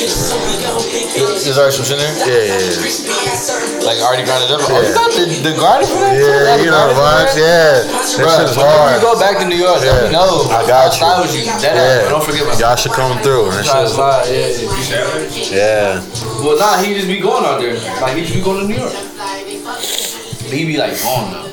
There's already some shit in there? Yeah, yeah, yeah. Like already grinded up? Oh, you got the, the grinder for that? Yeah, you know the grinder vibes. for that? Yeah, this Bruh, shit is whenever hard. you go back to New York, let me know. I got you. I'll slide with you. Dead ass, Yeah, but don't forget my y'all should come through. That Try to shit slide, yeah. yeah. Well, nah, he just be going out there. Like, he just be going to New York. He be like gone now.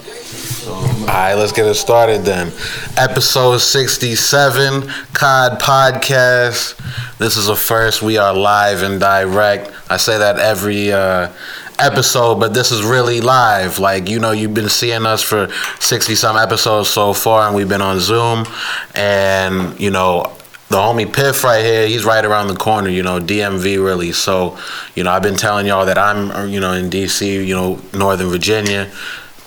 All right, let's get it started then. Episode 67, COD Podcast. This is a first. We are live and direct. I say that every uh, episode, but this is really live. Like, you know, you've been seeing us for 60 some episodes so far, and we've been on Zoom. And, you know, the homie Piff right here, he's right around the corner, you know, DMV really. So, you know, I've been telling y'all that I'm, you know, in DC, you know, Northern Virginia.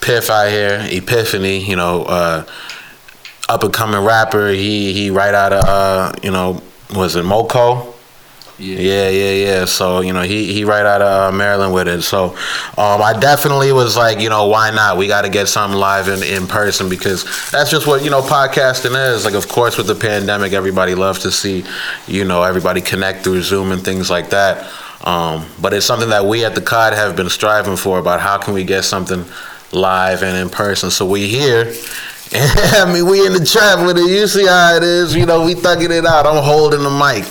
Piff out here, Epifani, you know, uh, up and coming rapper. He he right out of uh, you know, was it Moco? Yeah, yeah, yeah. So you know, he he right out of uh, Maryland with it. So um, I definitely was like, you know, why not? We got to get something live in in person because that's just what you know podcasting is. Like, of course, with the pandemic, everybody loves to see, you know, everybody connect through Zoom and things like that. Um, but it's something that we at the COD have been striving for about how can we get something live and in person. So we here. I mean, we in the trap with it. You see how it is. You know, we thugging it out. I'm holding the mic.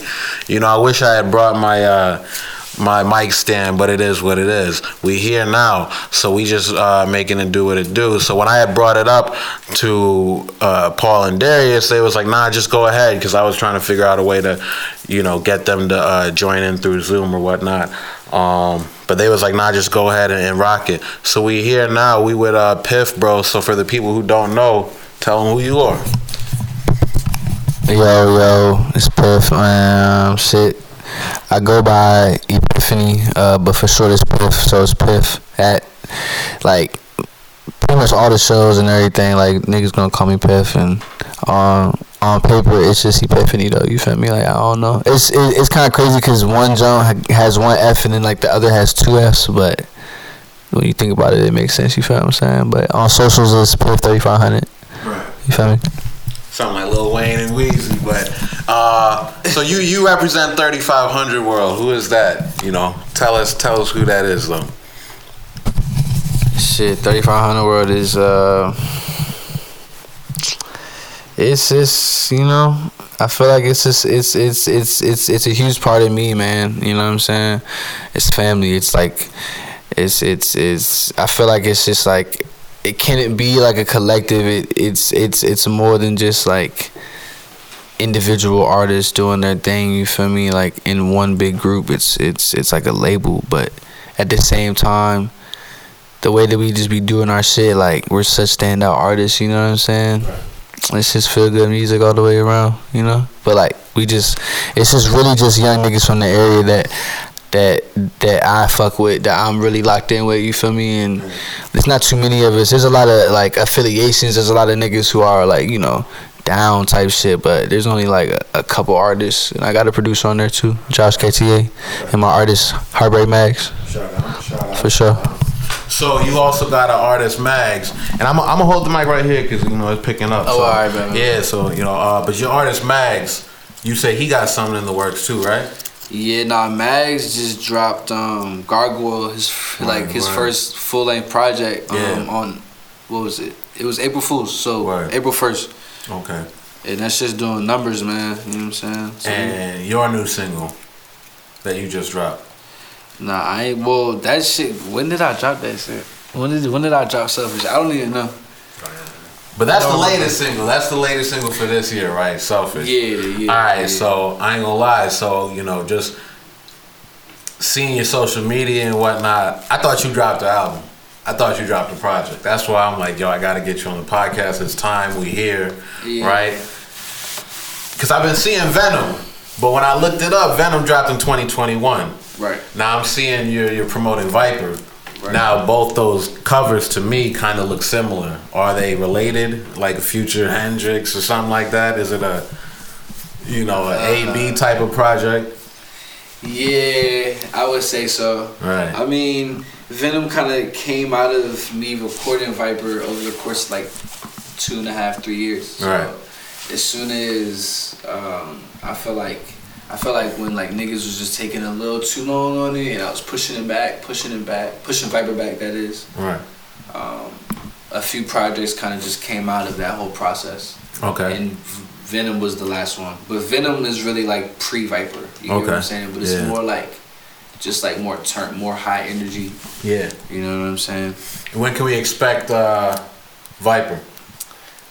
You know, I wish I had brought my uh, my mic stand, but it is what it is. We here now, so we just uh, making it do what it do. So when I had brought it up to uh, Paul and Darius, they was like, "Nah, just go ahead," because I was trying to figure out a way to, you know, get them to uh, join in through Zoom or whatnot. Um, but they was like, nah, just go ahead and, and rock it. So we here now. We with uh, Piff, bro. So for the people who don't know, tell them who you are. Yo, yo, it's Piff. Um, shit. I go by Epifani, uh, but for short it's Piff, so it's Piff at like pretty much all the shows and everything. Like niggas gonna call me Piff, and um, on paper it's just Epifani though. You feel me? Like I don't know. It's it, it's kind of crazy because one John has one F and then like the other has two Fs, but when you think about it, it makes sense. You feel what I'm saying? But on socials it's Piff thirty five hundred. Right. You feel me? Something like Lil Wayne and Weezy, but uh, so you you represent 3500 World. Who is that? You know, tell us tell us who that is though. Shit, thirty five hundred world is uh, it's just you know, I feel like it's just it's it's it's it's it's a huge part of me, man. You know what I'm saying? It's family. It's like, it's it's it's. I feel like it's just like, it can't be like a collective. It it's it's it's more than just like individual artists doing their thing. You feel me? Like in one big group, it's it's it's like a label, but at the same time the way that we just be doing our shit, like we're such standout artists, you know what I'm saying? It's just feel good music all the way around, you know? But like we just it's just really just young niggas from the area that that that I fuck with, that I'm really locked in with, you feel me? And there's not too many of us. There's a lot of like affiliations, there's a lot of niggas who are like, you know, down type shit, but there's only like a, a couple artists and I got a producer on there too, Josh KTA, and my artist Heartbreak Mags. For sure. So you also got an artist Mags, and I'm I'm gonna hold the mic right here because you know it's picking up. Oh, so, alright, man. Yeah, so you know, uh, but your artist Mags, you say he got something in the works too, right? Yeah, nah, Mags just dropped um Gargoyle, his like his word. first full length project um Yeah. on what was it? It was April Fools, so Word. April first. Okay. And that's just doing numbers, man. You know what I'm saying? So, And your new single that you just dropped. Nah, I ain't well that shit when did I drop that shit? When did when did I drop Selfish? I don't even know. But that's the latest single. That's the latest single for this year, right? Selfish. Yeah, yeah. All right, yeah. so I ain't gonna lie. So you know, just seeing your social media and whatnot, I thought you dropped the album. I thought you dropped the project. That's why I'm like, yo, I gotta get you on the podcast. It's time. We here, Yeah. right? Because I've been seeing Venom, but when I looked it up, Venom dropped in 2021. Right. Now I'm seeing you're you're promoting Vyper. Right. Now both those covers to me kind of look similar. Are they related? Like Future Hendrix or something like that? Is it a you know an A B type of project? Yeah, I would say so. Right. I mean, Venom kind of came out of me recording Vyper over the course of like two and a half, three years. So Right. As soon as um, I feel like I felt like when like niggas was just taking a little too long on it, and I was pushing it back, pushing it back, pushing Vyper back. That is. Right. Um, a few projects kind of just came out of that whole process. Okay. And Venom was the last one, but Venom is really like pre Vyper. You get what I'm saying? But it's Yeah. more like, just like more turn, more high energy. Yeah. You know what I'm saying? When can we expect uh, Vyper?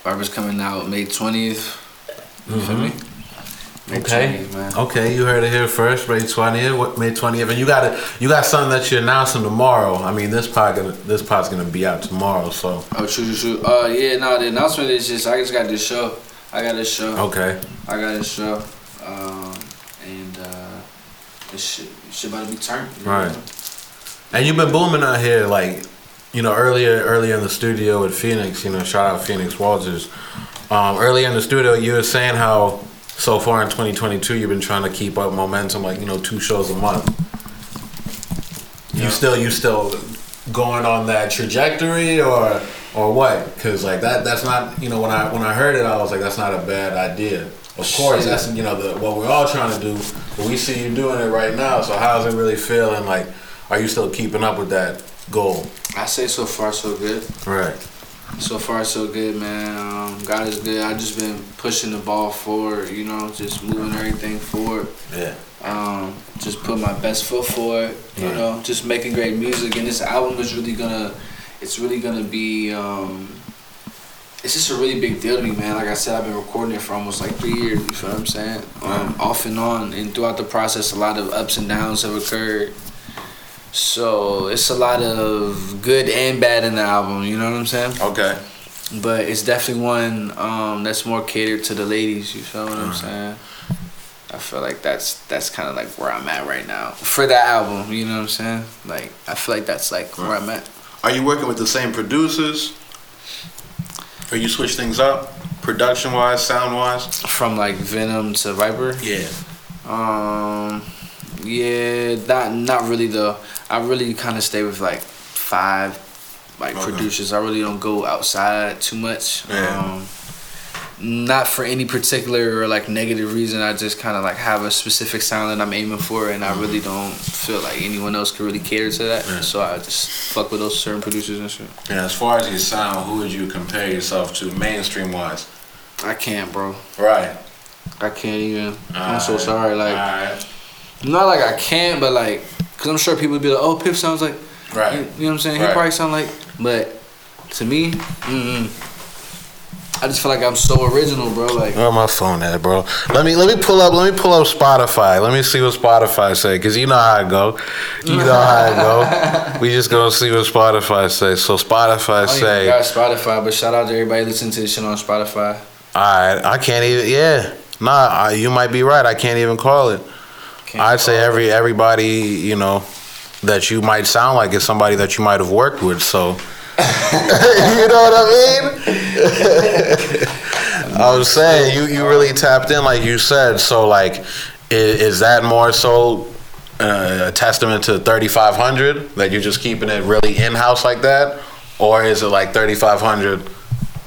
Vyper's coming out May 20th. You feel me? May. Okay. 20th. Okay, you heard it here first, May twentieth. What May twentieth? And you got it. You got something that you're announcing tomorrow. I mean, this pod gonna this pod's gonna be out tomorrow. So Oh, true, true, true. Uh, yeah, no, the announcement is just I just got this show. I got this show. okay, I got this show. Um, and uh, this shit, shit about to be turned. you know? Right. and you've been booming out here. Like, you know, earlier earlier in the studio with Phoenix. You know, shout out Phoenix Walters. Um, earlier in the studio, you were saying how so far in 2022 you've been trying to keep up momentum, like you know, two shows a month. You still you still going on that trajectory or or what? Because like that that's not you know when I when I heard it I was like that's not a bad idea. Of course that's you know the what we're all trying to do, but we see you doing it right now. So how's it really feeling? Like, are you still keeping up with that goal? I say so far so good. Right. So far so good, man. Um, God is good. I just been pushing the ball forward. You know, just moving everything forward. Yeah. um, just put my best foot forward. You Right. know, just making great music, and this album is really gonna, it's really gonna be. Um, it's just a really big deal to me, man. Like I said, I've been recording it for almost like three years. You feel what I'm saying? Um, off and on, and throughout the process, a lot of ups and downs have occurred. So it's a lot of good and bad in the album. You know what I'm saying? Okay. But it's definitely one um, that's more catered to the ladies. You feel what I'm saying? I feel like that's that's kind of like where I'm at right now for that album. You know what I'm saying? Like I feel like that's like where I'm at. Are you working with the same producers? Or you switch things up, production wise, sound wise? From like Venom to Vyper. Yeah. Um, yeah, not not really though. I really kind of stay with like five like Okay. producers. I really don't go outside too much. Yeah. Um, not for any particular or like negative reason. I just kind of like have a specific sound that I'm aiming for, and I really don't feel like anyone else can really cater to that. Yeah. So I just fuck with those certain producers and shit. And as far as your sound, who would you compare yourself to mainstream wise? I can't, bro. Right. I can't even. I'm so sorry. Like, not like I can't, but like, cause I'm sure people would be like, "Oh, Piff sounds like." Right. You, you know what I'm saying? Right. He probably sound like, but to me, mm-mm. I just feel like I'm so original, bro. Like, Where my phone at, bro? Let me let me pull up. Let me pull up Spotify. Let me see what Spotify say, cause you know how I go. You know how I go. We just gonna see what Spotify say. So Spotify I don't even say, got Spotify, but shout out to everybody listening to this shit on Spotify. alright, I can't even. Yeah, nah, I, you might be right. I can't even call it. Can't I'd say call it. every everybody you know that you might sound like is somebody that you might have worked with. So you know what I mean? I was saying you you really tapped in like you said. So like, is, is that more so uh, a testament to thirty five hundred that you're just keeping it really in house like that, or is it like thirty five hundred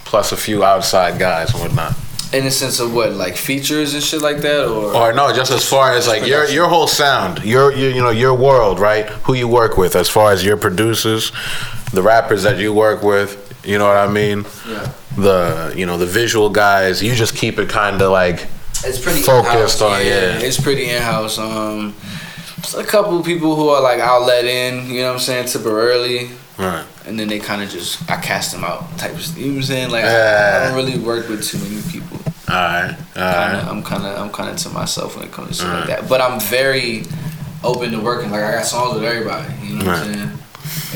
plus a few outside guys and whatnot? In the sense of what, like features and shit like that, or Or no, just as far as like your your whole sound, your, your you know your world, right? Who you work with, as far as your producers, the rappers that you work with, you know what I mean? yeah, The you know the visual guys, you just keep it kind of like it's pretty Focused in-house, on- yeah. It's pretty in house. Um, a couple of people who are like I'll let in, you know what I'm saying, temporarily, right. and then they kind of just I cast them out type of. You know what I'm saying? Like I, I don't really work with too many people. All right, all Kinda, right. I'm kind of I'm kind of to myself when it comes to shit Right. like that. But I'm very open to working. Like I got songs with everybody. You know what I'm saying?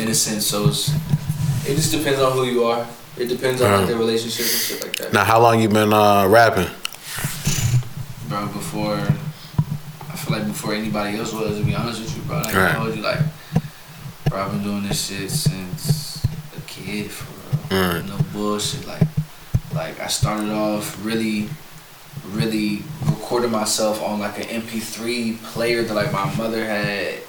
In a sense, so it's, it just depends on who you are. It depends on like the relationship and shit like that. Now, how long you been uh, rapping? Bro, before I feel like before anybody else was, to be honest with you, bro. Like. I told you, like, bro, I've been doing this shit since a kid, for real. No bullshit. Like, like I started off really, really recording myself on like an MP3 player that like my mother had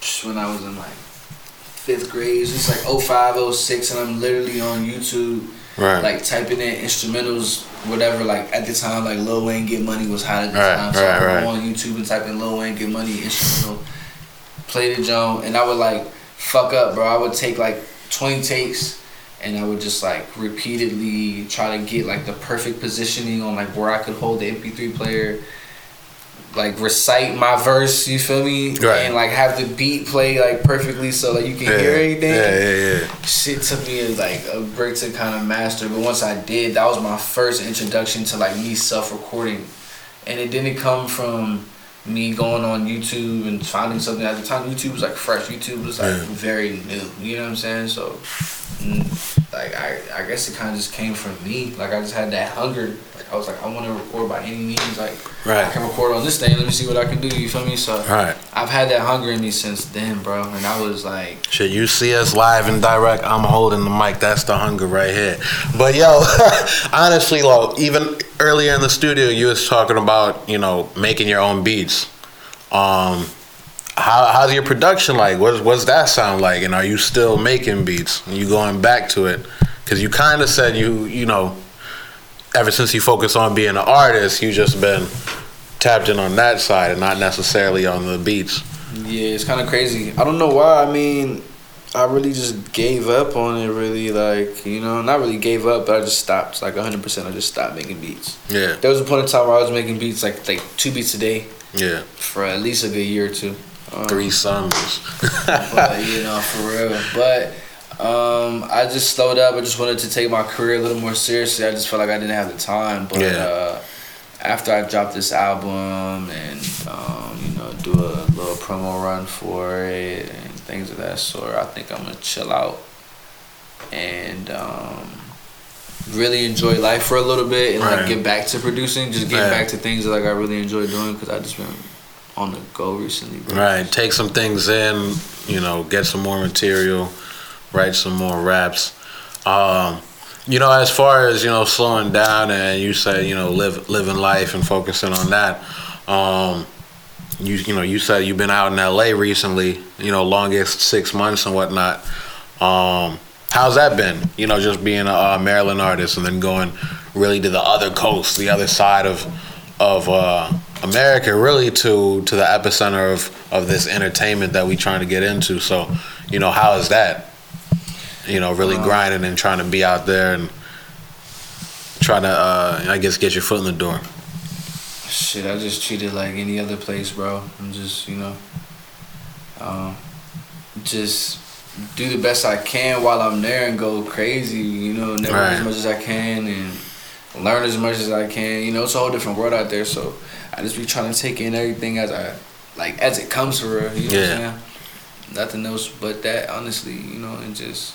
just when I was in like fifth grade. It's like 05, 06, and I'm literally on YouTube Right. Like typing in instrumentals, whatever. Like at the time, like Lil Wayne Get Money was hot at the Right, time. So right, I would right. go on YouTube and type in Lil Wayne Get Money instrumental, play the Joan, and I would like fuck up, bro. I would take like twenty takes. And I would just like repeatedly try to get like the perfect positioning on like where I could hold the MP3 player, like recite my verse. You feel me? Right. And like have the beat play like perfectly so like you can Yeah, hear everything. Yeah, yeah, yeah. Shit took me like a break to kind of master, but once I did, that was my first introduction to like me self-recording, and it didn't come from me going on YouTube and finding something at the time. YouTube was like fresh. YouTube was like Yeah. very new. You know what I'm saying? So, mm, like I, I guess it kind of just came from me. Like I just had that hunger. Like I was like, I want to record by any means. Like Right. I can record on this thing. Let me see what I can do. You feel me? So Right. I've had that hunger in me since then, bro. And I was like. Shit, you see us live and direct. I'm holding the mic. That's the hunger right here. But yo, honestly, lo, even earlier in the studio, you was talking about you know making your own beats. Um, how how's your production like? What's what's that sound like? And are you still making beats? Are you going back to it? Because you kind of said you you know, ever since you focus on being an artist, you've just been tapped in on that side and not necessarily on the beats. Yeah, it's kind of crazy. I don't know why. I mean, I really just gave up on it. Really, like you know, not really gave up, but I just stopped. Like 100. percent I just stopped making beats. Yeah, There was a point in time where I was making beats like like two beats a day yeah. for at least a good year or two. Um, Three summers. but you know, for real. But um, I just slowed up. I just wanted to take my career a little more seriously. I just felt like I didn't have the time. But Yeah. uh, after I dropped this album and um, you know do a little promo run for it and things of that sort, I think I'm gonna chill out and um, really enjoy life for a little bit and Right. like get back to producing. Just get Right. back to things that like I really enjoy doing because I just been on the go recently. Bro. Right. Take some things in, you know, get some more material, write some more raps. Um, you know, as far as, you know, slowing down and you say, you know, live living life and focusing on that. Um, you you know, you said you've been out in LA recently, you know, longest six months and whatnot. Um, how's that been? You know, just being a, uh Maryland artist and then going really to the other coast, the other side of of uh, America, really to to the epicenter of of this entertainment that we trying to get into. So, you know, how is that? You know, really Um, grinding and trying to be out there and trying to, uh, I guess, get your foot in the door. Shit, I just treat it like any other place, bro. I'm just, you know, um, just do the best I can while I'm there and go crazy, you know, network Right. as much as I can and learn as much as I can. You know, it's a whole different world out there, so I just be trying to take in everything as I, like, as it comes for real, you know what Yeah. I'm saying? Nothing else but that, honestly, you know, and just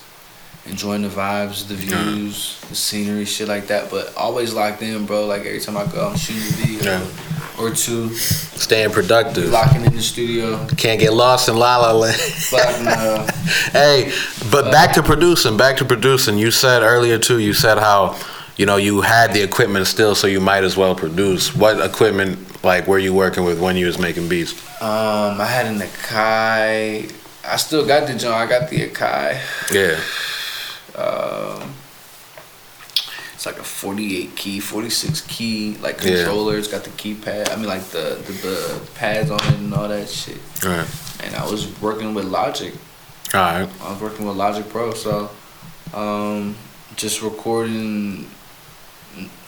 enjoying the vibes, the views, the scenery, shit like that. But always locked in, bro. Like every time I go, I'm shooting a video Yeah. or two, Staying productive. locking in the studio. Can't get lost in La La Land. But uh, hey, but back to producing, back to producing. You said earlier too. You said how, you know, you had the equipment still, so you might as well produce. What equipment, like, were you working with when you was making beats? um, I had an Akai. I still got the joint. I got the Akai. Yeah, Um, it's like a 48 key, 46 key, like Yeah. It's got the keypad. I mean, like the, the the pads on it and all that shit. all right, And I was working with Logic. all right, I was working with Logic Pro, so um, just recording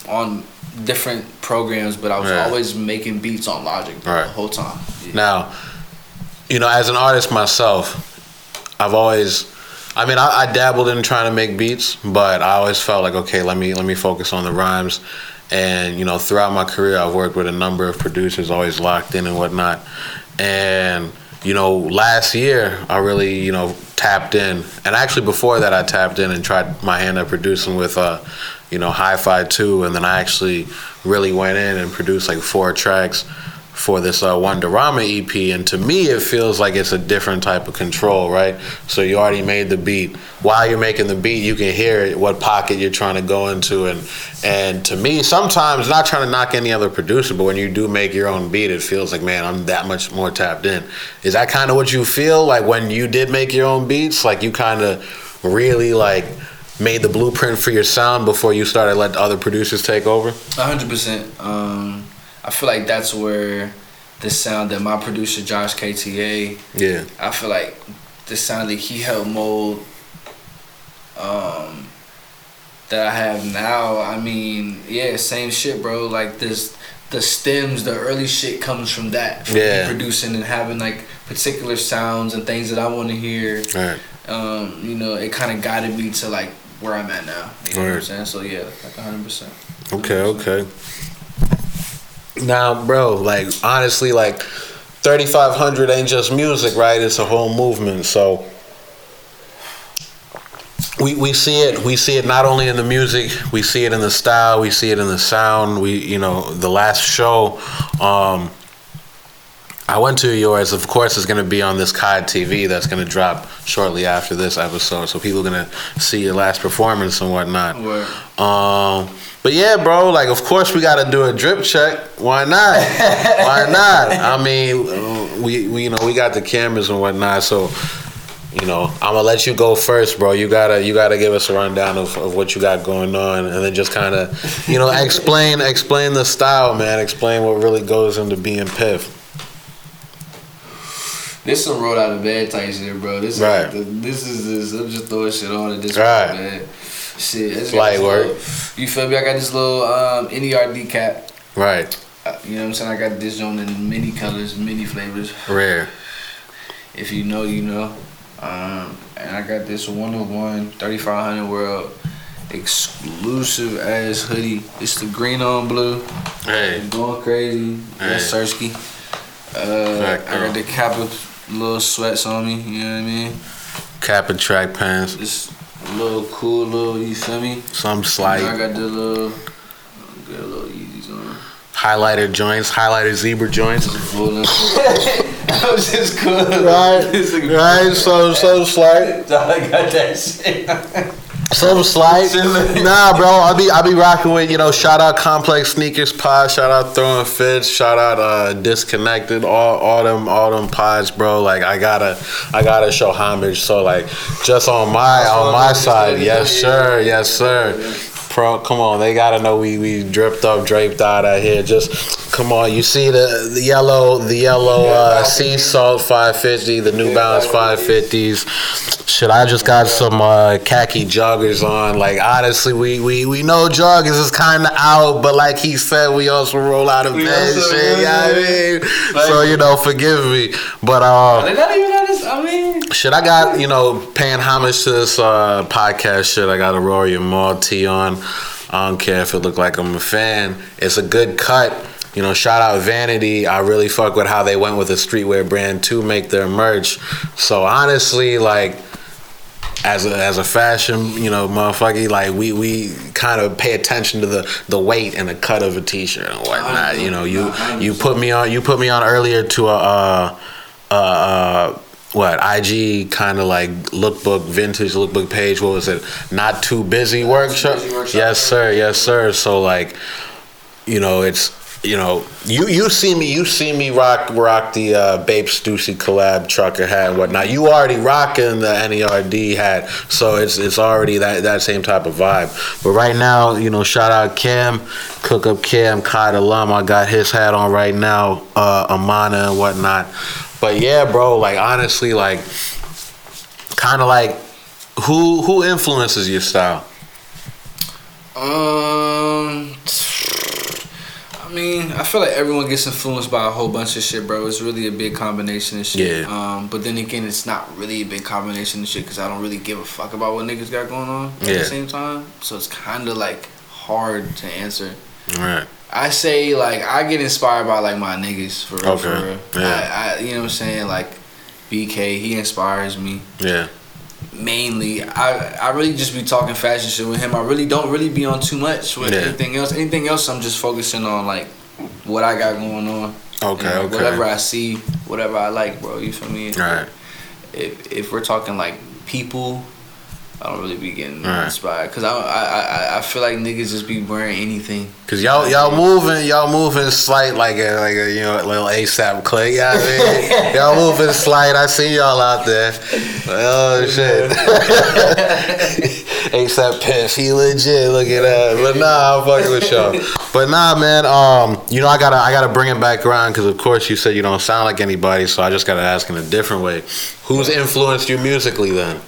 on different programs, but I was Right. always making beats on Logic bro, Right. the whole time. Yeah. Now, you know, as an artist myself, I've always, I mean, I, I dabbled in trying to make beats, but I always felt like, okay, let me let me focus on the rhymes. And you know, throughout my career, I've worked with a number of producers, always locked in and whatnot. And you know, last year I really, you know, tapped in, and actually before that I tapped in and tried my hand at producing with, uh, you know, Hi-Fi Two, and then I actually really went in and produced like four tracks for this uh, Wonderama EP, and to me, it feels like it's a different type of control, right? So you already made the beat. While you're making the beat, you can hear what pocket you're trying to go into, and and to me, sometimes not trying to knock any other producer, but when you do make your own beat, it feels like, man, I'm that much more tapped in. Is that kind of what you feel like when you did make your own beats? Like you kind of really like made the blueprint for your sound before you started let other producers take over? hundred percent. Um, I feel like that's where the sound that my producer Josh KTA, Yeah. I feel like the sound that he helped mold, um, that I have now. I mean, yeah, same shit, bro. Like this, the stems, the early shit comes from that. From me Yeah. producing and having like particular sounds and things that I want to hear. Right. Um, you know, it kind of guided me to like where I'm at now. You know what I'm saying? So yeah, like hundred percent. Okay, okay. Now, bro, like honestly, like thirty five hundred ain't just music, right? It's a whole movement. So we we see it. We see it not only in the music. We see it in the style. We see it in the sound. We you know the last show. Um, I went to yours. Of course, it's going to be on this COD TV that's going to drop shortly after this episode. So people are going to see your last performance and whatnot. Um, but yeah, bro, like of course we got to do a drip check. Why not? Why not? I mean, we, we you know we got the cameras and whatnot, so you know I'm gonna let you go first, bro. You gotta you gotta give us a rundown of, of what you got going on, and then just kind of you know explain explain the style, man. Explain what really goes into being Piff. This some rolled out of bed type shit, bro. This Right. is this is this. I'm just throwing shit on at this Right. point, man. Shit, I just got Light work. little- You feel me? I got this little um, NERD cap. Right, Uh, You know what I'm saying? I got this on in many colors, many flavors. rare. If you know, you know. Um, and I got this 101 3500 World exclusive ass hoodie. It's the green on blue. Hey, I'm going crazy. That's Hey. Sersky. Uh, I got the Kappa little sweats on me. You know what I mean? cap and track pants, This little cool little. You feel me? some slight. I got the little. Got a little Yeezys on. highlighter joints, highlighter zebra joints. I was just cool. Right, right. So so slight. I got that shit. Some slight. nah, bro. I'll be I'll be rocking with you know. Shout out Complex Sneakers Pod. Shout out Throwing Fits. Shout out uh, Disconnected. All all them all them pods, bro. Like I gotta I gotta show homage. So like just on my on my side, yes sir, yes sir. Pro, come on, they gotta know we we dripped up, draped out out here. Just come on, you see the the yellow the yellow uh, sea salt 550, the New Balance 550s. Shit, I just got some uh, khaki joggers on. Like honestly, we we we know joggers is kind of out, but like he said, we also roll out of bed. Shit, you know I mean? Like- so you know, forgive me, but uh. They're not even honest. I mean, Shit, I got, you know, paying homage to this uh, podcast shit. I got a Rory and Mal tee I don't care if it look like I'm a fan. It's a good cut. You know, shout out Vanity. I really fuck with how they went with a streetwear brand to make their merch. So honestly, like, as a as a fashion, you know, motherfucker, like we we kind of pay attention to the the weight and the cut of a t-shirt and whatnot. You know, you you put me on you put me on earlier to a uh uh, uh what IG kind of like lookbook vintage lookbook page. What was it? Not too busy workshop. Busy Workshop. Yes, sir. Yes, sir. So like, you know, it's you know, you you see me, you see me rock rock the uh, Babe Stussy collab trucker hat and whatnot. You already rocking the NERD hat, so it's it's already that that same type of vibe. But right now, you know, shout out Cam, Cook Up Cam, Cod alum. I got his hat on right now, uh, Amana and whatnot. But yeah, bro, like honestly, like kind of like who who influences your style? um, I mean, I feel like everyone gets influenced by a whole bunch of shit, bro. It's really a big combination of shit. Yeah. Um, but then again, it's not really a big combination of shit because I don't really give a fuck about what niggas got going on at the same time. So it's kind of like hard to answer. All right. I say like I get inspired by like my niggas for real. For real. Yeah. I, I, you know what I'm saying? Like BK, he inspires me Yeah. mainly. I I really just be talking fashion shit with him. I really don't really be on too much with Yeah. anything else. Anything else, I'm just focusing on like what I got going on. Okay. And, like, okay. Whatever I see, whatever I like, bro. You feel me? All right. If if we're talking like people. I don't really be getting Right. inspired because I, I I I feel like niggas just be wearing anything. Cause y'all y'all moving y'all moving slight like a like a you know little ASAP click. Yeah, you know I mean y'all moving slight. I see y'all out there. Oh shit. ASAP Piff, he legit. Look at that. But nah, I'm fucking with y'all. But nah, man. Um, you know, I gotta, I gotta bring it back around because, of course, you said you don't sound like anybody, so I just gotta ask in a different way. Who's influenced you musically then?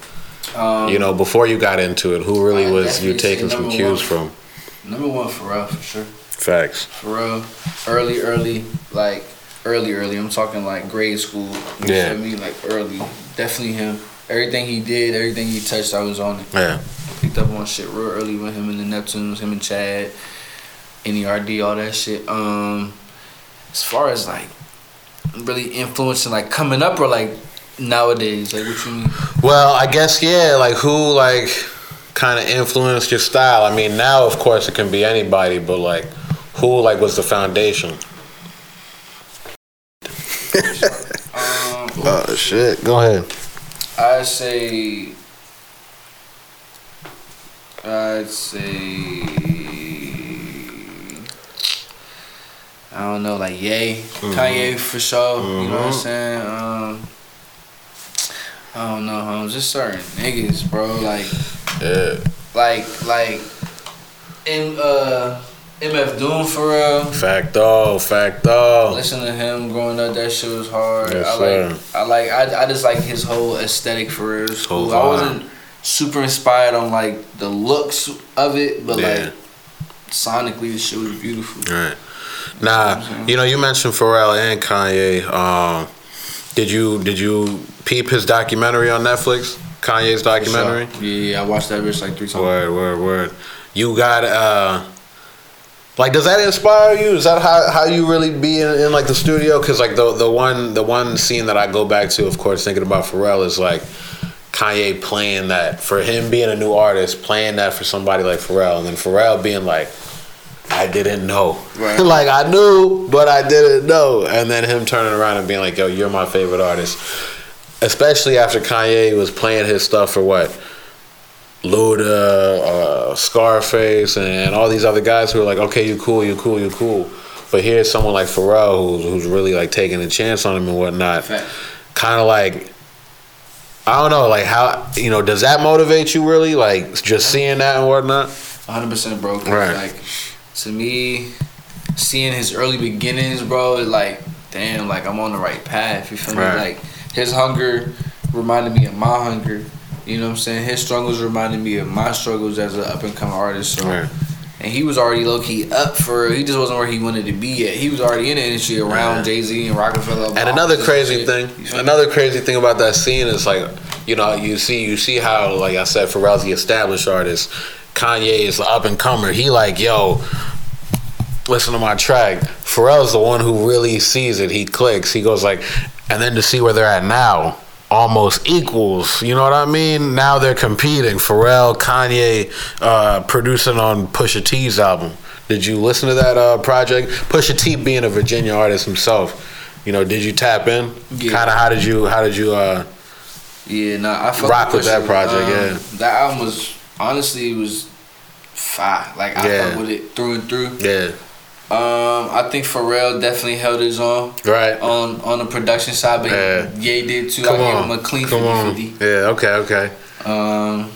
Um, You know, before you got into it, who really I was you taking some cues one. from? number one Pharrell for sure. Facts. Pharrell, early, early, like early, early. I'm talking like grade school. You Yeah. feel me? Like early. Definitely him. Everything he did, everything he touched, I was on it. Yeah. Picked up on shit real early with him and the Neptunes, him and Chad, NERD, all that shit. Um, as far as like really influencing, like coming up or like nowadays, like what you mean? Well, I guess yeah. Like who like kind of influenced your style? I mean, now of course it can be anybody, but like who like was the foundation? Um, Oh shit! Go ahead. I'd say. I'd say. I don't know, like Ye, Kanye for sure. You know what I'm Mhm. saying? Um, I don't know, um, just certain niggas, bro. Like, Yeah. like, like, in uh, MF Doom for real. Facto, facto. Listen to him growing up, that shit was hard. Yes, I like, I like, I, I just like his whole aesthetic for real. It was Whole cool. I wasn't super inspired on like the looks of it, but Yeah. like sonically, the shit was beautiful. Right. Nah, you know, you mentioned Pharrell and Kanye. Um, did you did you peep his documentary on Netflix? Kanye's documentary. Yeah, yeah, I watched that bitch like three times. Word, word, word. You got uh like does that inspire you? Is that how, how you really be in, in like the studio? Cause like the the one the one scene that I go back to, of course, thinking about Pharrell is like Kanye playing that for him being a new artist, playing that for somebody like Pharrell, and then Pharrell being like, I didn't know. Right. like I knew, but I didn't know. And then him turning around and being like, Yo, you're my favorite artist. Especially after Kanye was playing his stuff for what? Luda, uh, Scarface, and all these other guys who are like, okay, you cool, you cool, you cool. But here's someone like Pharrell who's, who's really like taking a chance on him and whatnot. Kind of like, I don't know, like how, you know, does that motivate you really? Like just seeing that and whatnot? 100% bro. 'cause, Right. Like, to me, seeing his early beginnings, bro, like, damn, like I'm on the right path. You feel Right. me? Like, his hunger reminded me of my hunger. You know what I'm saying? His struggles reminded me of my struggles as an up and coming artist. So, Right. and he was already low key up for. He just wasn't where he wanted to be yet. He was already in the industry around Yeah. Jay Z and Rockefeller. And another crazy thing, shit. You feel me? another crazy thing about that scene is like, you know, you see, you see how, like I said, Pharrell's the established artist. Kanye is the up and comer. He like, yo, listen to my track. Pharrell's the one who really sees it. He clicks. He goes like, and then to see where they're at now, almost equals. You know what I mean? Now they're competing. Pharrell, Kanye, uh, producing on Pusha T's album. Did you listen to that uh, project? Pusha T being a Virginia artist himself. You know, did you tap in? Yeah. Kind of. How did you? How did you? Uh, Yeah, nah, I Rock with that project, Um, yeah. That album was honestly it was fire. Like I Yeah. with it through and through. yeah. Um, I think Pharrell definitely held his own Right. on on the production side, but Yeah. Ye did too. Come I gave him a clean Come on. 50-50. Yeah. Okay. Okay. Um,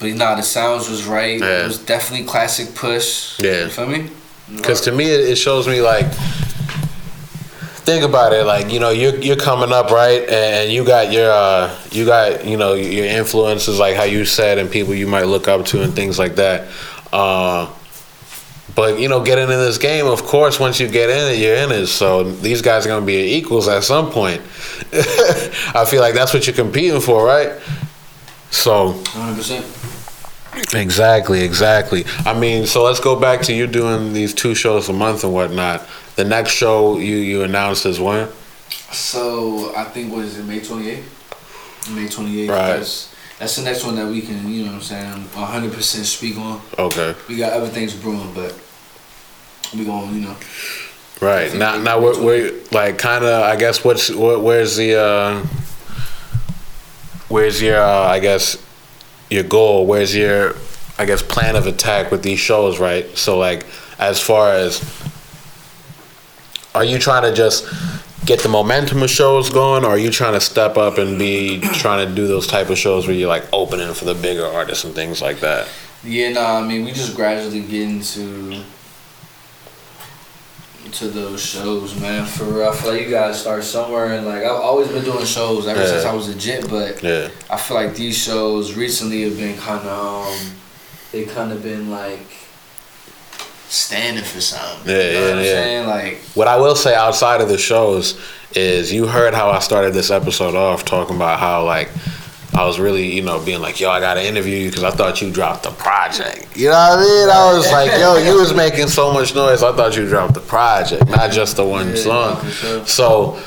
but nah, the sounds was right. Yeah. It was definitely classic push. Yeah. You feel me? Because to me, it, it shows me like, think about it. Like you know, you're you're coming up right, and you got your uh, you got you know your influences, like how you said, and people you might look up to, and things like that. Uh, but you know, getting in this game, of course, once you get in it, you're in it. So these guys are gonna be equals at some point. I feel like that's what you're competing for, right? So 100%. Exactly, exactly. I mean, so let's go back to you doing these two shows a month and whatnot. The next show you you announced is when? So I think what is it, May 28th? May 28th. Right. That's, that's the next one that we can, you know what I'm saying, 100% speak on. Okay, We got other things brewing, but we going, you know. right now. Now we're, we're like kind of. I guess what's what, where's the uh, where's your uh, I guess your goal? Where's your I guess plan of attack with these shows? Right. So like as far as are you trying to just get the momentum of shows going, or are you trying to step up and be trying to do those type of shows where you're like opening for the bigger artists and things like that? Yeah, nah. I mean, we just gradually get into to those shows, man. For real, I feel like you gotta start somewhere. And like I've always been doing shows ever Yeah. since I was a jit, but Yeah, I feel like these shows recently have been kind of um, they kind of been like standing for something. Yeah, you know yeah, what I'm yeah. saying? Like What I will say outside of the shows is you heard how I started this episode off talking about how like I was really you know being like yo I gotta interview you because I thought you dropped the project. You know what I mean? I was like yo you was making so much noise I thought you dropped the project not just the one Yeah, song. for sure. So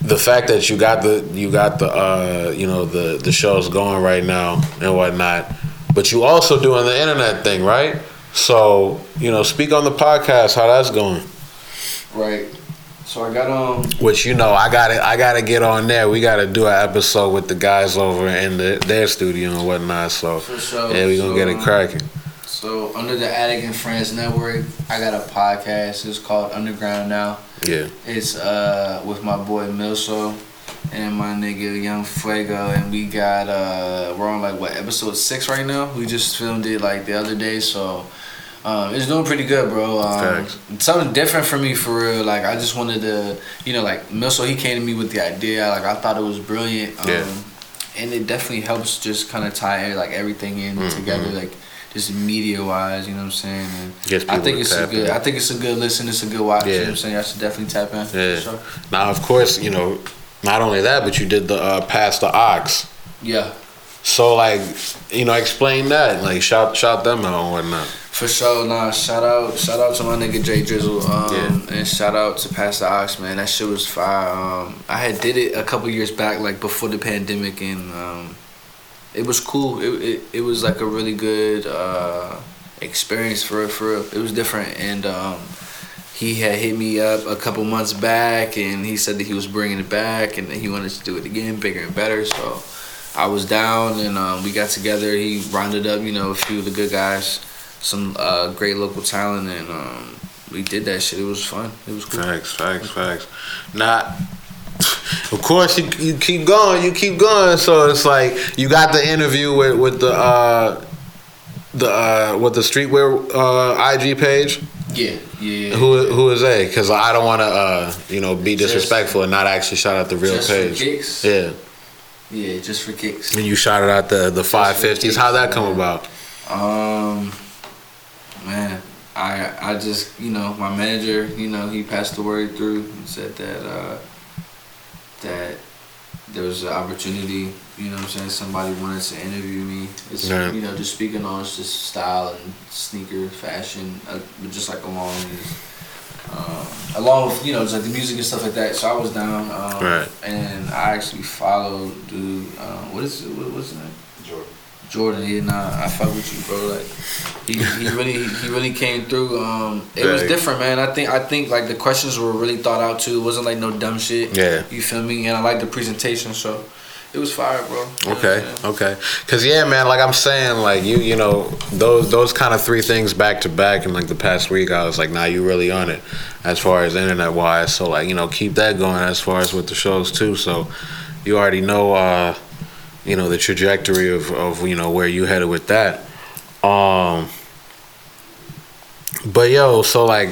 the fact that you got the you got the uh you know the the shows going right now and whatnot, but you also doing the internet thing right. So you know speak on the podcast how that's going. right. So I got um Which you know, I got to I got to get on there. We got to do an episode with the guys over in the, their studio and whatnot. So for sure. yeah, we gonna So, get it um, cracking. So under the Attic and Friends Network, I got a podcast. It's called Underground Now. Yeah, It's uh with my boy Milso and my nigga Young Fuego, and we got uh we're on like what episode six right now. We just filmed it like the other day, so um, it's doing pretty good, bro. Um, something different for me for real. Like I just wanted to, you know, like Milso he came to me with the idea. Like I thought it was brilliant. Um, Yeah. And it definitely helps just kind of tie like everything in Mhm. together, like just media wise. You know what I'm saying? And I think it's a good. in. I think it's a good listen. It's a good watch. You know Yeah. what I'm saying? I should definitely tap in. Yeah. sure. Now, of course, you know, not only that, but you did the uh, Pass the Aux. Yeah, So like, you know, explain that. Like, shout shout them out and whatnot. for sure. Nah, shout out, shout out to my nigga Jay Drizzle. Um, Yeah. and shout out to Pass the Aux, man. That shit was fire. Um, I had did it a couple years back, like before the pandemic, and um, it was cool. It, it it was like a really good uh experience for real, for real. It was different, and um. He had hit me up a couple months back, and he said that he was bringing it back, and that he wanted to do it again, bigger and better. So, I was down and um, we got together. He rounded up, you know, a few of the good guys, some uh, great local talent, and um, we did that shit. It was fun. It was cool. Facts, facts, facts. Not. Of course, you, you keep going, you keep going. So it's like you got the interview with with the uh, the uh, with the streetwear uh, IG page. Yeah, yeah. Who who is they? Because I don't want to uh, you know be disrespectful and not actually shout out the real page. Yeah, Yeah, just for kicks. and you shouted out the the five fifties. How'd that come about? Um, man, I I just you know my manager, you know, he passed the word through and said that uh, that there was an opportunity. You know, what I'm saying somebody wanted to interview me. It's Right. you know just speaking on just style and sneaker fashion, uh, but just like along with. Um, along with you know just like the music and stuff like that, so I was down, um, Right. and I actually followed dude. Um, what is it? What, what's his name? Jordan, Jordan, yeah, nah, I fuck with you, bro. Like, he, he really he really came through. Um, it was different, man. I think I think like the questions were really thought out too. It wasn't like no dumb shit. Yeah. You feel me? And I like the presentation, so it was fire, bro. Okay, saying? okay. Cause yeah, man, like I'm saying, like you, you know, those those kind of three things back to back in like the past week, I was like, nah, you really on it, as far as internet wise. So like, you know, keep that going as far as with the shows too. So you already know, uh, you know, the trajectory of of you know where you headed with that. Um, but yo, so like.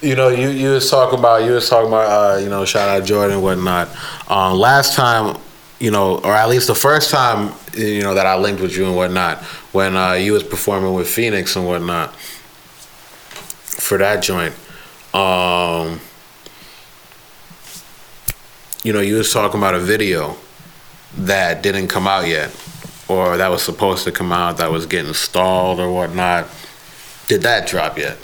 You know, you you was talking about you was talking about uh, you know, shout out Jordan and whatnot. Um, last time, you know, or at least the first time, you know, that I linked with you and whatnot, when uh, you was performing with Phoenix and whatnot for that joint. Um, you know, you was talking about a video that didn't come out yet, or that was supposed to come out that was getting stalled or whatnot. Did that drop yet?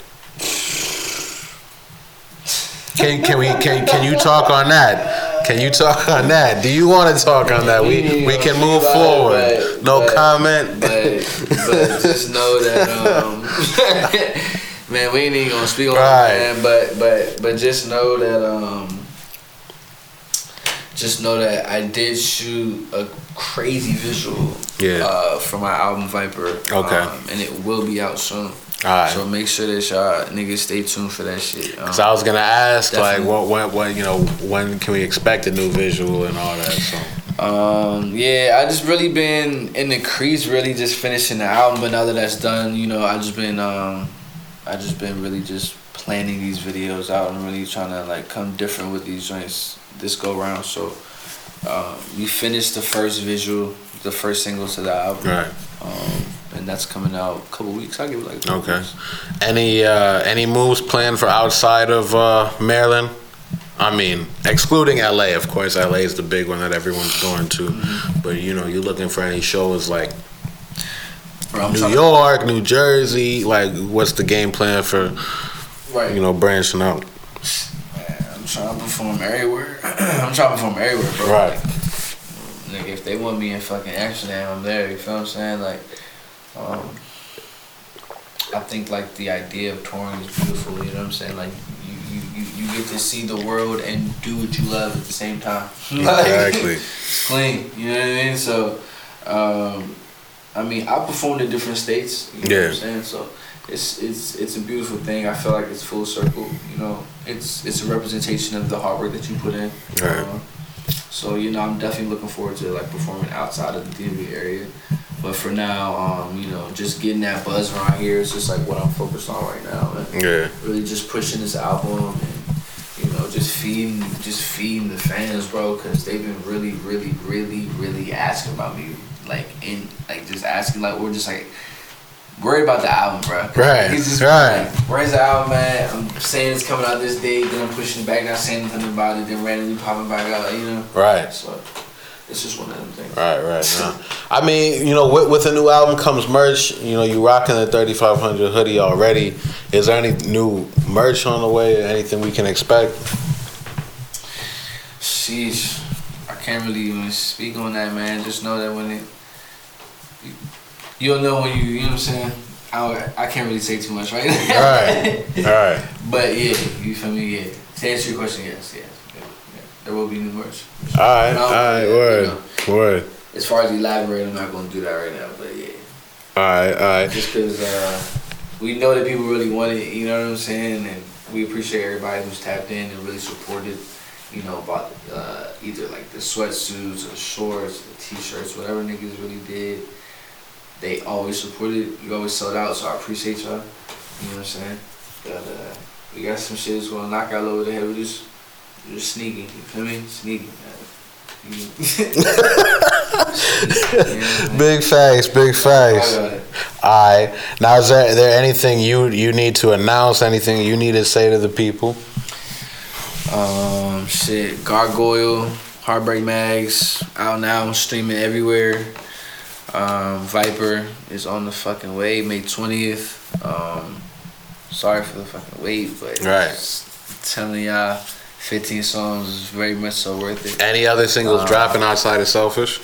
Can can we can can you talk on that? Can you talk on that? Do you want to talk on that? We we can move forward. But- No but- comment. But but just know that um, man, we ain't even gonna speak on Right. that, man. But but but just know that um, just know that I did shoot a crazy visual Yeah. uh, for my album Vyper. Okay. um, and it will be out soon. So make sure that y'all niggas stay tuned for that shit. Um, So I was gonna ask, Definitely. like, what, when, when, you know, when can we expect a new visual and all that? So, Um, yeah, I just really been in the crease, really just finishing the album. But now that that's done, you know, I just been, um, I just been really just planning these videos out and really trying to like come different with these joints this go round. So, um, we finished the first visual, the first single to the album, right. um, and that's coming out a couple weeks. I'll give it like a Okay. weeks. Any uh, any moves planned for outside of uh, Maryland? I mean, excluding LA, of course. LA is the big one that everyone's going to. Mm-hmm. But you know, you're looking for any shows like Bro, New to- York, New Jersey. Like, what's the game plan for right? you know branching out? Man, I'm trying to perform everywhere. I'm trying to perform everywhere, bro. Right. Nigga, if they want me in fucking Amsterdam, I'm there. You feel what I'm saying? Like, um, I think like the idea of touring is beautiful. You know what I'm saying? Like, you you, you, get to see the world and do what you love at the same time. Exactly. it's clean. You know what I mean? So, um, I mean, I performed in different states. You know Yeah. what I'm saying? So. It's, it's it's a beautiful thing. I feel like it's full circle. You know, it's it's a representation of the hard work that you put in. Right. Um, so you know, I'm definitely looking forward to like performing outside of the DMV area. But for now, um, you know, just getting that buzz around here is just like what I'm focused on right now, and Yeah. really just pushing this album and you know just feeding just feeding the fans, bro, because they've been really, really, really, really asking about me, like in like just asking like we're just like. Worried about the album, bro. Right, He's just right. like, where's the album at? I'm saying it's coming out this date, then I'm pushing it back, not saying nothing about it, then randomly popping back out, you know? Right. So it's just one of them things. Right, right. No. I mean, you know, with, with a new album comes merch. You know, you rocking the 3500 hoodie already. Is there any new merch on the way? Or anything we can expect? Sheesh. I can't really even speak on that, man. Just know that when it. You, you'll know when you, you know what I'm saying? I, I can't really say too much right Right, right. But yeah, you feel me? Yeah. To answer your question, yes, yes. Yeah, yeah. There will be new merch. All right, all right, you word, know. word. As far as elaborate, I'm not going to do that right now, but yeah. All right, all right. just because uh, we know that people really want it, you know what I'm saying, and we appreciate everybody who's tapped in and really supported, you know, about uh, either like the sweatsuits or shorts, the t-shirts, whatever niggas really did. They always supported. You always sold out, so I appreciate y'all. You know what I'm saying? But uh, we got some shit that's gonna knock out over the head. We just, just sneaking. You feel me? You- Big facts, big I facts. got it. All right. Now, is there, there anything you you need to announce? Anything you need to say to the people? Um, shit, Gargoyle, Heartbreak Mags, out now, streaming everywhere. Um, Vyper is on the fucking way, May twentieth. Um, sorry for the fucking wait, but Right. telling y'all, fifteen songs is very much so worth it. Any other singles Uh, dropping outside of Selfish?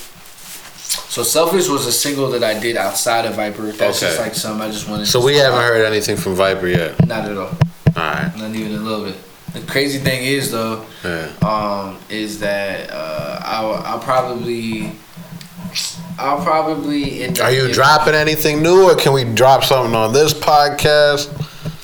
So Selfish was a single that I did outside of Vyper. That's just like something I just wanted. So we haven't out. heard anything from Vyper yet. Not at all. All right. Not even a little bit. The crazy thing is though. Yeah. um, is that uh, I'll, I'll probably, I'll probably. Are you dropping anything new, or can we drop something on this podcast?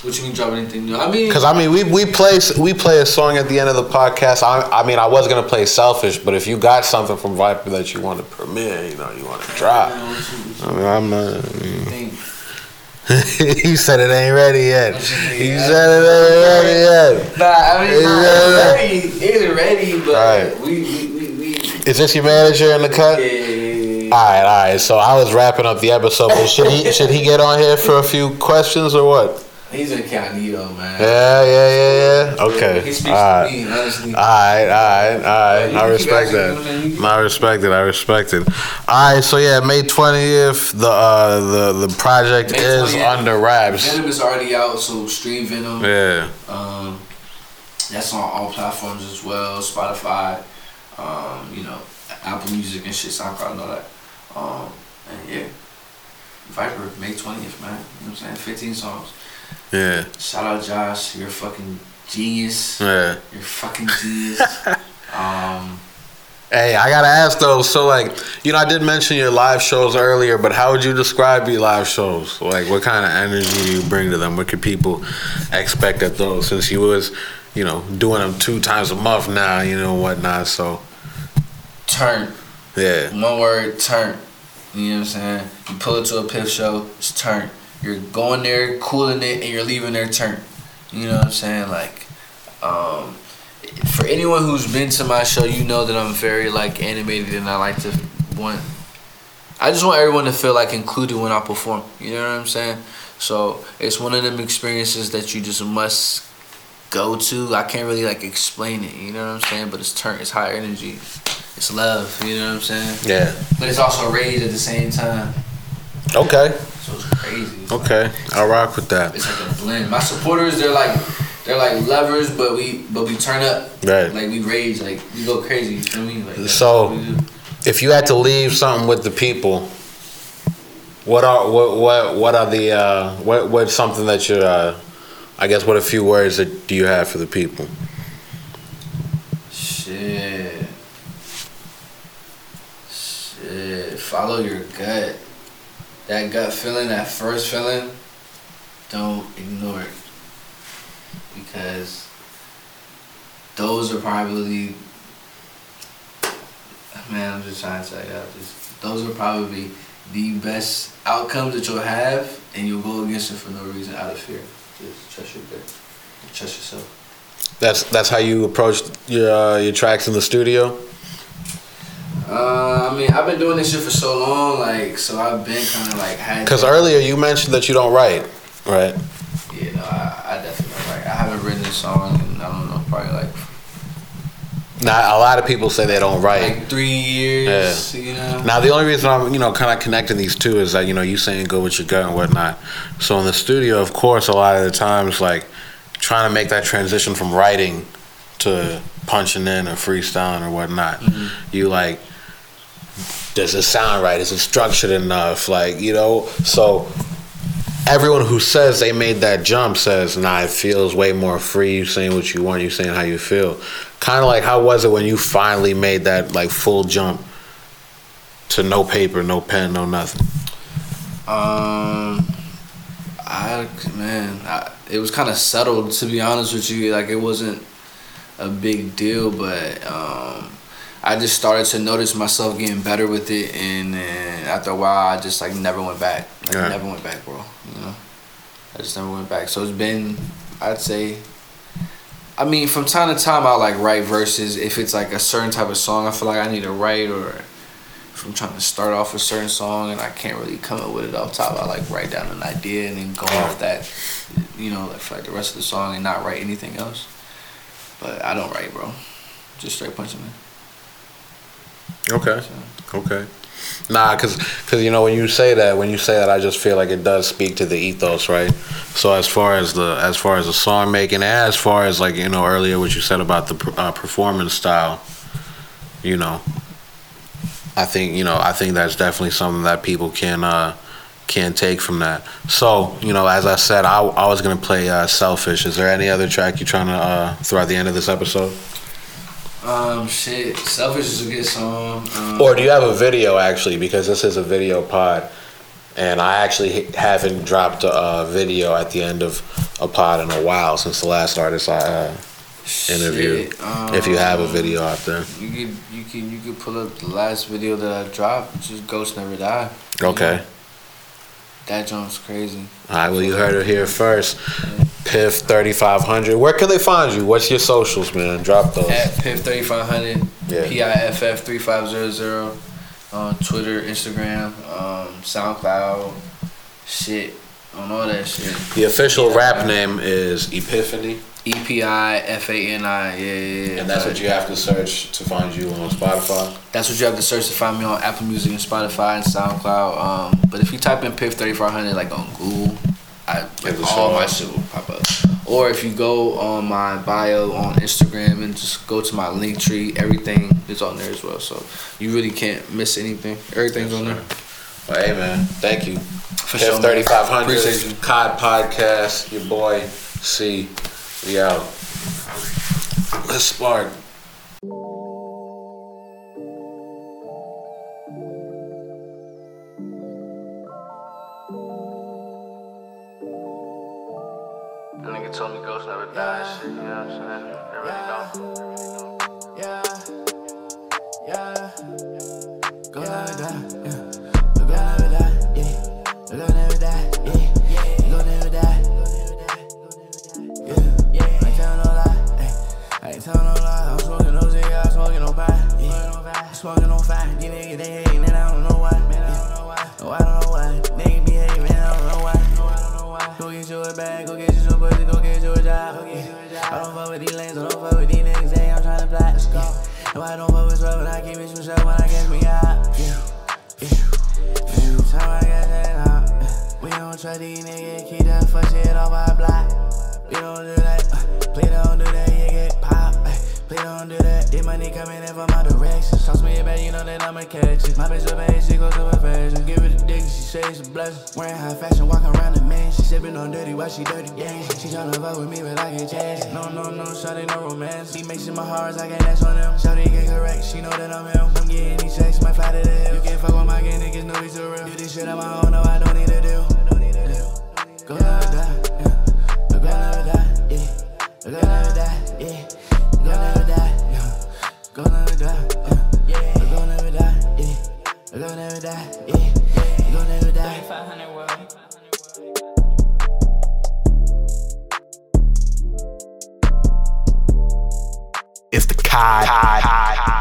What you mean dropping anything new? I mean, Because I mean, we we play we play a song at the end of the podcast. I, I mean, I was gonna play "Selfish," but if you got something from Vyper that you want to premiere, you know, you want to drop. Man, what you- what I mean, I'm not. you think? he said it ain't ready yet. He said it ain't ready yet. Nah, I mean, Yeah. it's ready. It's ready, but Right. we, we, we, we. Is this your manager in the cut? yeah, yeah, yeah. All right, all right. So I was wrapping up the episode. But should he should he get on here for a few questions or what? He's incognito, man. Yeah, yeah, yeah, yeah. Okay. He speaks All right. to me, honestly. All right, all right, all right. I respect keep asking, you know what I'm saying? You that. I respect it. I respect it. All right, so yeah, May twentieth, the uh, the the project is 20th. under wraps. Venom is already out, so stream Venom. Yeah. Um, that's on all platforms as well, Spotify, um, you know, Apple Music and shit, SoundCloud and all that. Um, and yeah, Vyper, May 20th, man. You know what I'm saying? 15 songs. Yeah. Shout out Josh, you're a fucking genius. Yeah. You're a fucking genius. um, Hey, I gotta ask though. So, like, you know, I did mention your live shows earlier, but how would you describe your live shows? Like, what kind of energy do you bring to them? What could people expect at those? Since you was, you know, doing them two times a month now, you know, whatnot. So, Turn. yeah, One word, turn. You know what I'm saying? You pull it to a piff show, it's turn. You're going there, cooling it, and you're leaving there, turn. You know what I'm saying? Like, um, for anyone who's been to my show, you know that I'm very like animated, and I like to want. I just want everyone to feel like included when I perform. You know what I'm saying? So it's one of them experiences that you just must go to. I can't really like explain it. You know what I'm saying? But it's turn. It's high energy. It's love. You know what I'm saying? yeah. But it's also rage at the same time. Okay, So it's crazy. It's okay. I'll rock with that. It's like a blend. My supporters, they're like, they're like lovers, but we, but we turn up. Right. Like we rage, like we go crazy. You feel me? Like So- what we do. If you had to leave something with the people, what are what what what are the uh, what what's something that you uh, I guess what a few words that do you have for the people? shit, shit. Follow your gut. That gut feeling, that first feeling, don't ignore it because those are probably man. I'm just trying to tell just, those are probably the best outcomes that you'll have, and you'll go against it for no reason out of fear. Just trust your gut, trust yourself. That's that's how you approach your uh, your tracks in the studio. Mean, I've been doing this shit for so long, like, so I've been kind of like had. Because earlier you mentioned that you don't write, right? Yeah, no, I, I definitely don't write. I haven't written a song in I don't know, probably like Now a lot of people say they don't write. like three years. You know. Now the only reason I'm you know kind of connecting these two is that you know you saying go with your gut and whatnot. So in the studio, of course, a lot of the times like trying to make that transition from writing to punching in or freestyling or whatnot. Mm-hmm. You like, does it sound right? Is it structured enough? Like you know, so everyone who says they made that jump says, nah, it feels way more free. You saying what you want. You saying how you feel. Kind of like how was it when you finally made that like full jump to no paper, no pen, no nothing. Um, I man, I, it was kind of settled to be honest with you. Like it wasn't a big deal, but um, I just started to notice myself getting better with it, and then after a while, I just like never went back. Like Yeah. never went back, bro. You know, I just never went back. So it's been, I'd say. I mean, from time to time, I'll like write verses. If it's like a certain type of song, I feel like I need to write, or if I'm trying to start off a certain song and I can't really come up with it off top, I like write down an idea and then go off that, you know, like for like the rest of the song and not write anything else. But I don't write, bro. Just straight punching man. Okay. So, Okay. Nah, cause, cause you know when you say that, when you say that, I just feel like it does speak to the ethos, right? So as far as the as far as the song making, as far as like you know earlier what you said about the uh, performance style, you know, I think you know I think that's definitely something that people can uh, can take from that. So you know, as I said, I, I was gonna play uh, "Selfish." Is there any other track you're trying to uh, throw at the end of this episode? Um, shit. Selfish is a good song. Um, Or do you have a video actually? Because this is a video pod, and I actually haven't dropped a, uh video at the end of a pod in a while since the last artist I uh, interviewed. um, if you have a video out there, You can you can you can pull up the last video that I dropped, which is Ghost Never Die. Okay. know, That jump's crazy. All right. Well, you heard it here first. Piff thirty five hundred. Where can they find you? What's your socials, man? Drop those. At Piff thirty five hundred, Yeah. P I F F three five zero zero, on Twitter, Instagram, um, SoundCloud, shit, on all that shit. The official rap name is Epifani, E P I F A N I, yeah, yeah, yeah. and that's what you have to search to find you on Spotify. That's what you have to search to find me on Apple Music and Spotify and SoundCloud. Um, but if you type in Piff thirty five hundred like on Google, I like, all my shit will pop up. Or if you go on my bio on Instagram and just go to my link tree, everything is on there as well. So you really can't miss anything. Everything's on there. Well, hey man, thank you. For sure, thirty five Appreciate COD podcast. Your boy Sey. We out. Let's spark. Smoking no fire. These niggas they hating and I don't know why. Man, I don't know why. No, I don't know why. Niggas be hating, man, I don't know why. No, I don't know why. Go get you a bag, go get you some pussy, go get you a job. Go get you a job. I don't fuck with these lanes, I don't fuck with these niggas. Hey, I'm trying to fly. Let's go. No, I don't fuck with trouble, I keep it myself when I get me out. Yeah. Yeah. Every time I get that out, we don't trust these niggas, keep that fuck shit off our block. We don't do that, this money coming in from my direction. Toss me a bag, you know that I'ma catch it. My bitch up age, she goes to her fashion. Give it a dick, she say it's a blessing. Wearing high fashion, walking around the man. She sipping on dirty while she dirty gang. She tryna fuck with me, but I can't chance. No, no, no, shawty, no romance. He makes it my heart, I can't dance on them. Shawty get correct, she know that I'm him. I'm getting these checks, might fly to the hill. You can't fuck with my gang, niggas know we too real. Do this shit on my own, no, I don't need a deal. Go never die, yeah. Go never die, yeah. Go never die, yeah. Go never die, yeah. Go never die, yeah. Go never die, yeah. Go never die, yeah. Go never die. 500 world. It's the Cod.